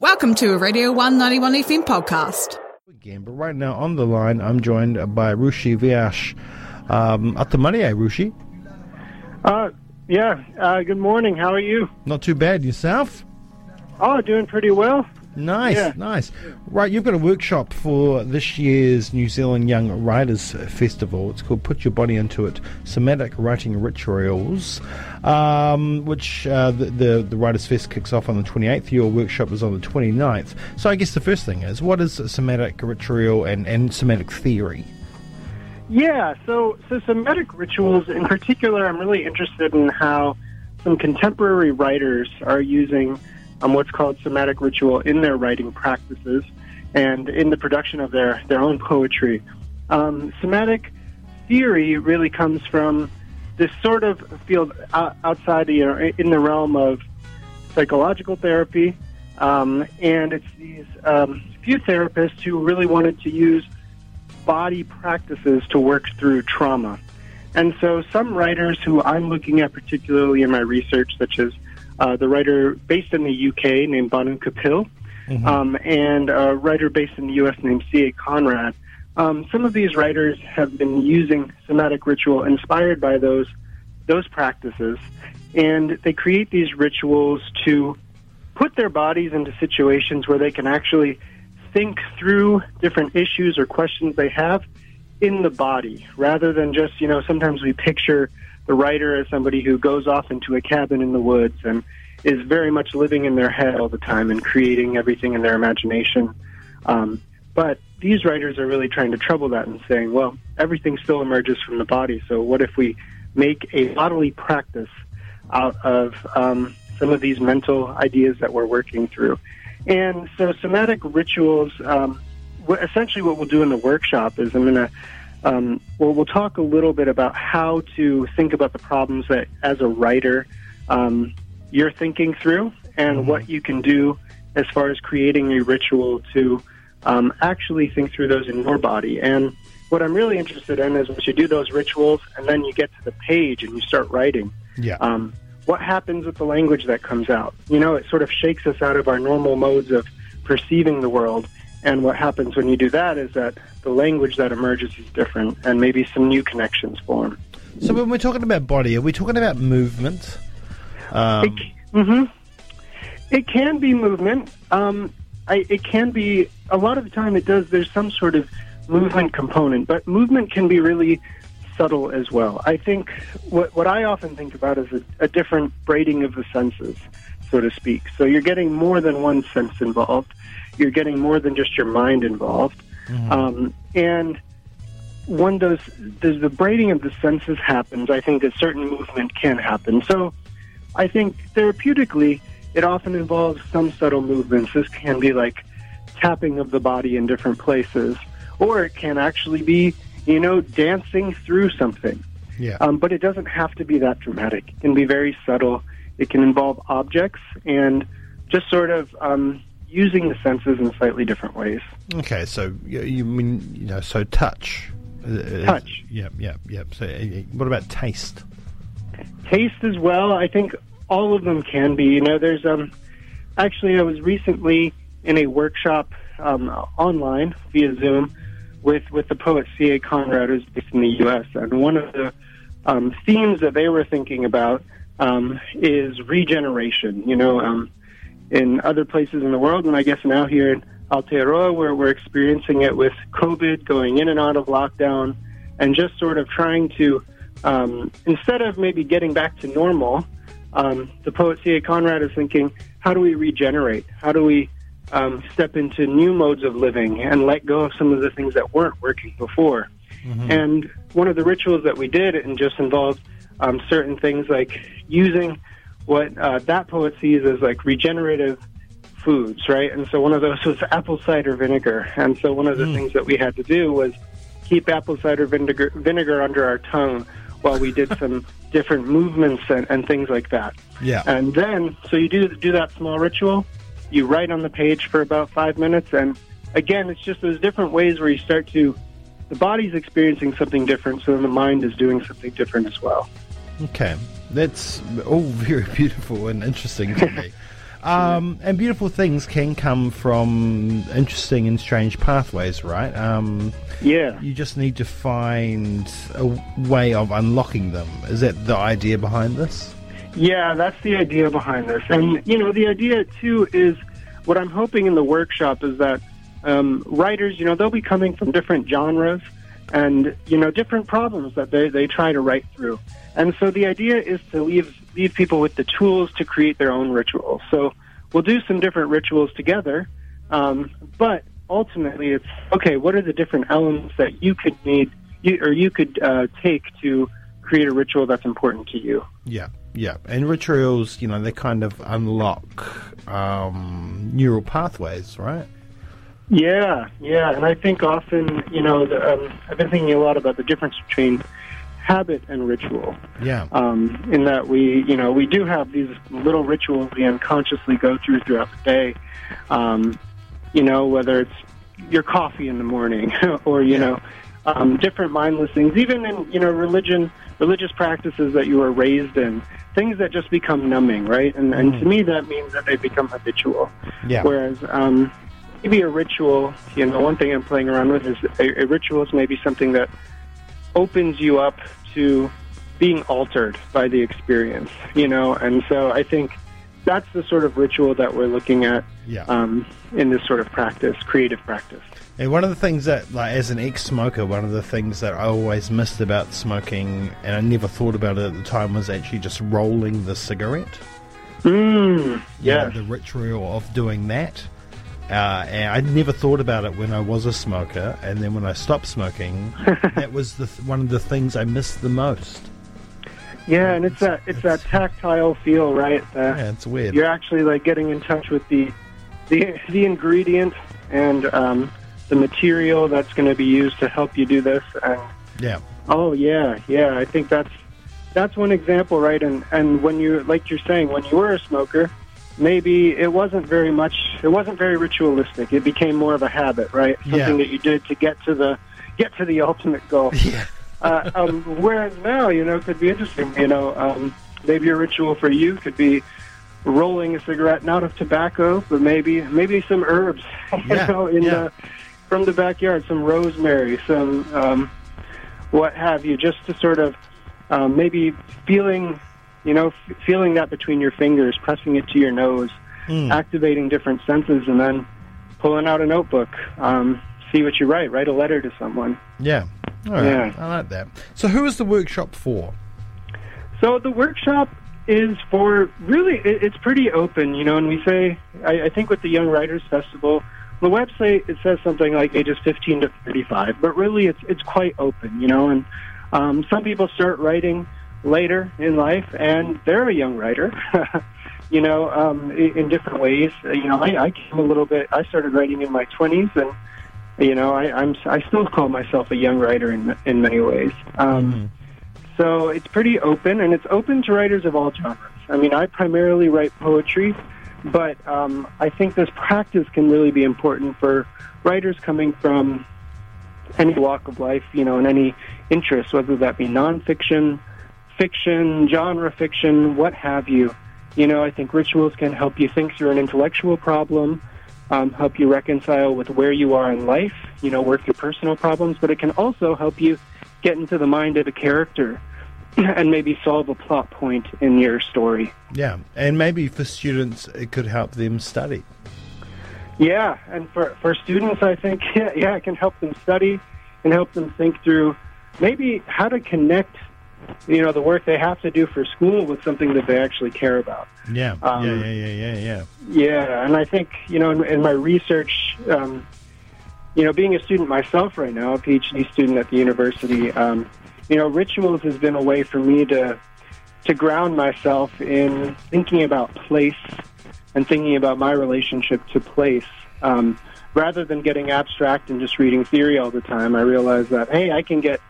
Welcome to a Radio 191 FM podcast. Again, but right now on the line, I'm joined by Rushi Vyas. Um, Ata mārie, Rushi. Uh, yeah. Uh, good morning. How are you? Not too bad. Yourself? Oh, doing pretty well. Nice, Yeah. nice. Right, you've got a workshop for this year's New Zealand Young Writers Festival. It's called Put Your Body Into It Somatic Writing Rituals, um, which uh, the, the, the Writers Fest kicks off on the 28th. Your workshop is on the 29th. So I guess the first thing is what is a somatic ritual and, and somatic theory? Yeah. So, so somatic rituals in particular, I'm really interested in how some contemporary writers are using um, what's called somatic ritual in their writing practices and in the production of their their own poetry. Um, somatic theory really comes from this sort of field outside, you know, in the realm of psychological therapy, um, and it's these um, few therapists who really wanted to use body practices to work through trauma. And so, some writers who I'm looking at particularly in my research, such as uh, the writer based in the UK named Bhanu Kapil, um, and a writer based in the US named C.A. Conrad, um, some of these writers have been using somatic ritual inspired by those those practices, and they create these rituals to put their bodies into situations where they can actually think through different issues or questions they have in the body rather than just, you know, sometimes we picture the writer as somebody who goes off into a cabin in the woods and is very much living in their head all the time and creating everything in their imagination. Um, but these writers are really trying to trouble that and saying, well, everything still emerges from the body. So what if we make a bodily practice out of um, some of these mental ideas that we're working through? And so somatic rituals, um, essentially what we'll do in the workshop is I'm going to, um, well, we'll talk a little bit about how to think about the problems that as a writer um, you're thinking through and what you can do as far as creating a ritual to um, actually think through those in your body. And what I'm really interested in is once you do those rituals and then you get to the page and you start writing, Yeah. um, what happens with the language that comes out? You know, it sort of shakes us out of our normal modes of perceiving the world. And what happens when you do that is that the language that emerges is different and maybe some new connections form. So when we're talking about body, are we talking about movement? Um, hmm It can be movement. Um, I, it can be a lot of the time. It does. There's some sort of movement component, but movement can be really subtle as well. I think what what I often think about is a, a different braiding of the senses, so to speak. So you're getting more than one sense involved. You're getting more than just your mind involved, um, and when those does the braiding of the senses happens, I think a certain movement can happen. So I think therapeutically, it often involves some subtle movements. This can be like tapping of the body in different places, or it can actually be, you know, dancing through something. yeah. Um, but it doesn't have to be that dramatic. It can be very subtle. It can involve objects and just sort of um, using the senses in slightly different ways. Okay, so you, you mean you know so touch, Uh, uh, Touch. Yep, yep, yep. So uh, what about taste? taste as well. I think all of them can be. You know, there's um actually I was recently in a workshop um, online via Zoom with with the poet C.A. Conrad, who's based in the U.S. And one of the um, themes that they were thinking about um, is regeneration. You know, um, in other places in the world, and I guess now here in Aotearoa, where we're experiencing it with COVID, going in and out of lockdown, and just sort of trying to um, instead of maybe getting back to normal, um, the poet C.A. Conrad is thinking, how do we regenerate? How do we um, step into new modes of living and let go of some of the things that weren't working before? And one of the rituals that we did, and just involved um, certain things like using what uh, that poet sees as like regenerative foods, right? And so one of those was apple cider vinegar. And so one of the things that we had to do was keep apple cider vinegar, vinegar under our tongue while we did some different movements and, and things like that. Yeah. And then, so you do do that small ritual. You write on the page for about five minutes, and again, it's just those different ways where you start to. The body's experiencing something different, so then the mind is doing something different as well. Okay, that's all very beautiful and interesting to me. Um, and beautiful things can come from interesting and strange pathways, right? Um, Yeah. you just need to find a way of unlocking them. Is that the idea behind this? Yeah, that's the idea behind this. And, you know, the idea, too, is what I'm hoping in the workshop is that um, writers, you know, they'll be coming from different genres and, you know, different problems that they, they try to write through. And so the idea is to leave, leave people with the tools to create their own rituals. So we'll do some different rituals together, um, but ultimately it's, okay, what are the different elements that you could need, you, or you could uh, take to create a ritual that's important to you? Yeah, yeah. And rituals, you know, they kind of unlock um, neural pathways, right? Yeah, yeah, and I think often, you know, the, um, I've been thinking a lot about the difference between habit and ritual. Yeah. Um, in that we, you know, we do have these little rituals we unconsciously go through throughout the day. Um, you know, whether it's your coffee in the morning or you know, um, different mindless things, even in you know religion, religious practices that you were raised in, things that just become numbing, right? And and to me, that means that they become habitual. Yeah. Whereas um, maybe a ritual, you know, one thing I'm playing around with is a, a ritual is maybe something that opens you up to being altered by the experience, you know, and so I think that's the sort of ritual that we're looking at Yeah. um, in this sort of practice, creative practice. And one of the things that, like, as an ex-smoker, one of the things that I always missed about smoking, and I never thought about it at the time, was actually just rolling the cigarette. Mm, You know, the ritual of doing that. Uh, and I never thought about it when I was a smoker, and then when I stopped smoking, that was the th- one of the things I missed the most. Yeah, and it's that it's that tactile feel, right? Uh, Yeah, it's weird. You're actually like getting in touch with the the the ingredient and um, the material that's going to be used to help you do this. And Yeah, oh yeah, yeah, I think that's that's one example, right? And and when you like you're saying when you were a smoker, maybe it wasn't very much. It wasn't very ritualistic. It became more of a habit, right? Something Yeah. that you did to get to the get to the ultimate goal. yeah, Uh, um, whereas now, you know, could be interesting. You know, um, maybe a ritual for you could be rolling a cigarette, not of tobacco, but maybe maybe some herbs. You Yeah, know, in yeah. the from the backyard, some rosemary, some um, what have you, just to sort of um, maybe feeling, you know, f- feeling that between your fingers, pressing it to your nose, Mm. activating different senses, and then pulling out a notebook. Um, see what you write. Write a letter to someone. yeah. All right, Yeah. I like that. So, who is the workshop for? So the workshop is for really, it, it's pretty open, you know, and we say, I, I think with the Young Writers Festival, the website, it says something like ages 15 to 35, but really it's, it's quite open, you know, and um, some people start writing later in life and they're a young writer, you know, um, in, different ways. Uh, You know, I, I came a little bit, I started writing in my 20s and, you know, I, I'm, I still call myself a young writer in, in many ways. Um, so it's pretty open, and it's open to writers of all genres. I mean, I primarily write poetry, but um, I think this practice can really be important for writers coming from any walk of life, you know, and any interest, whether that be nonfiction, fiction, genre fiction, what have you. You know, I think rituals can help you think through an intellectual problem, um, help you reconcile with where you are in life, you know, work your personal problems, but it can also help you get into the mind of a character and maybe solve a plot point in your story. Yeah, and maybe for students, it could help them study. Yeah, and for for students, I think yeah, yeah, it can help them study and help them think through maybe how to connect, you know, the work they have to do for school with something that they actually care about. Yeah, Um, yeah, yeah, yeah, yeah, yeah. Yeah, and I think you know in, in my research, um, you know, being a student myself right now, a PhD student at the university, um, you know, rituals has been a way for me to to ground myself in thinking about place and thinking about my relationship to place. Um, rather than getting abstract and just reading theory all the time, I realized that hey, I can get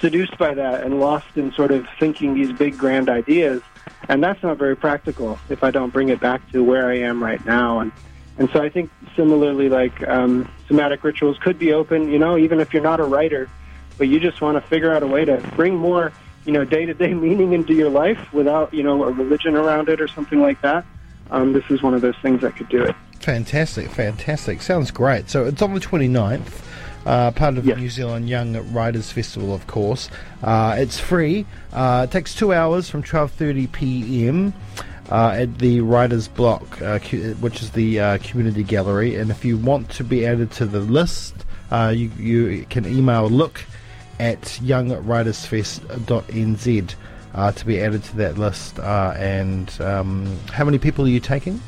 seduced by that and lost in sort of thinking these big grand ideas and that's not very practical if I don't bring it back to where I am right now. And and so I think similarly, like um, somatic rituals could be open. You know, even if you're not a writer, but you just want to figure out a way to bring more, you know, day to day meaning into your life without you know a religion around it or something like that. um, this is one of those things that could do it. Fantastic, fantastic. Sounds great. So it's on the 29th. Uh, part of Yes. the New Zealand Young Writers Festival, of course. Uh, it's free. Uh, it takes two hours from 12:30 p.m. Uh, at the Writers Block, uh, which is the uh, community gallery. And if you want to be added to the list, uh, you, you can email look at youngwritersfest.nz uh, to be added to that list. Uh, and um, how many people are you taking?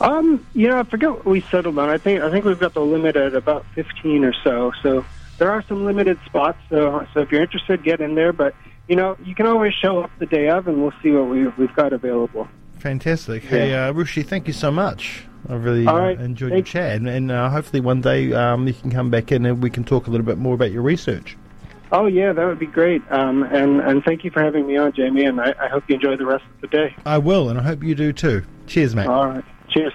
Um, you know, I forget what we settled on. I think I think we've got the limit at about fifteen or so. So there are some limited spots. So so if you're interested, get in there. But you know, you can always show up the day of, and we'll see what we've we've got available. Fantastic. Hey, uh, Rushi, thank you so much. I really All uh, enjoyed Thanks. your chat, and, and uh, hopefully one day um, you can come back in and we can talk a little bit more about your research. Oh yeah, that would be great. Um, and and thank you for having me on, Jamie. And I, I hope you enjoy the rest of the day. I will, and I hope you do too. Cheers, mate. All right. Cheers.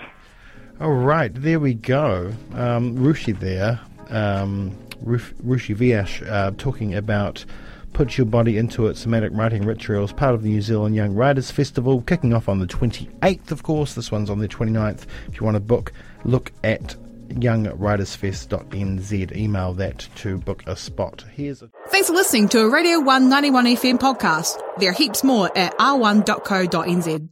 All right, there we go. Um, Rushi there, um, Ruf- Rushi Vyas, uh, talking about Put Your Body Into It, Somatic Writing Rituals, part of the New Zealand Young Writers Festival, kicking off on the 28th, of course. This one's on the 29th. If you want to book, look at youngwritersfest.nz. Email that to book a spot. Here's a Thanks for listening to a Radio 191 FM podcast. There are heaps more at r1.co.nz.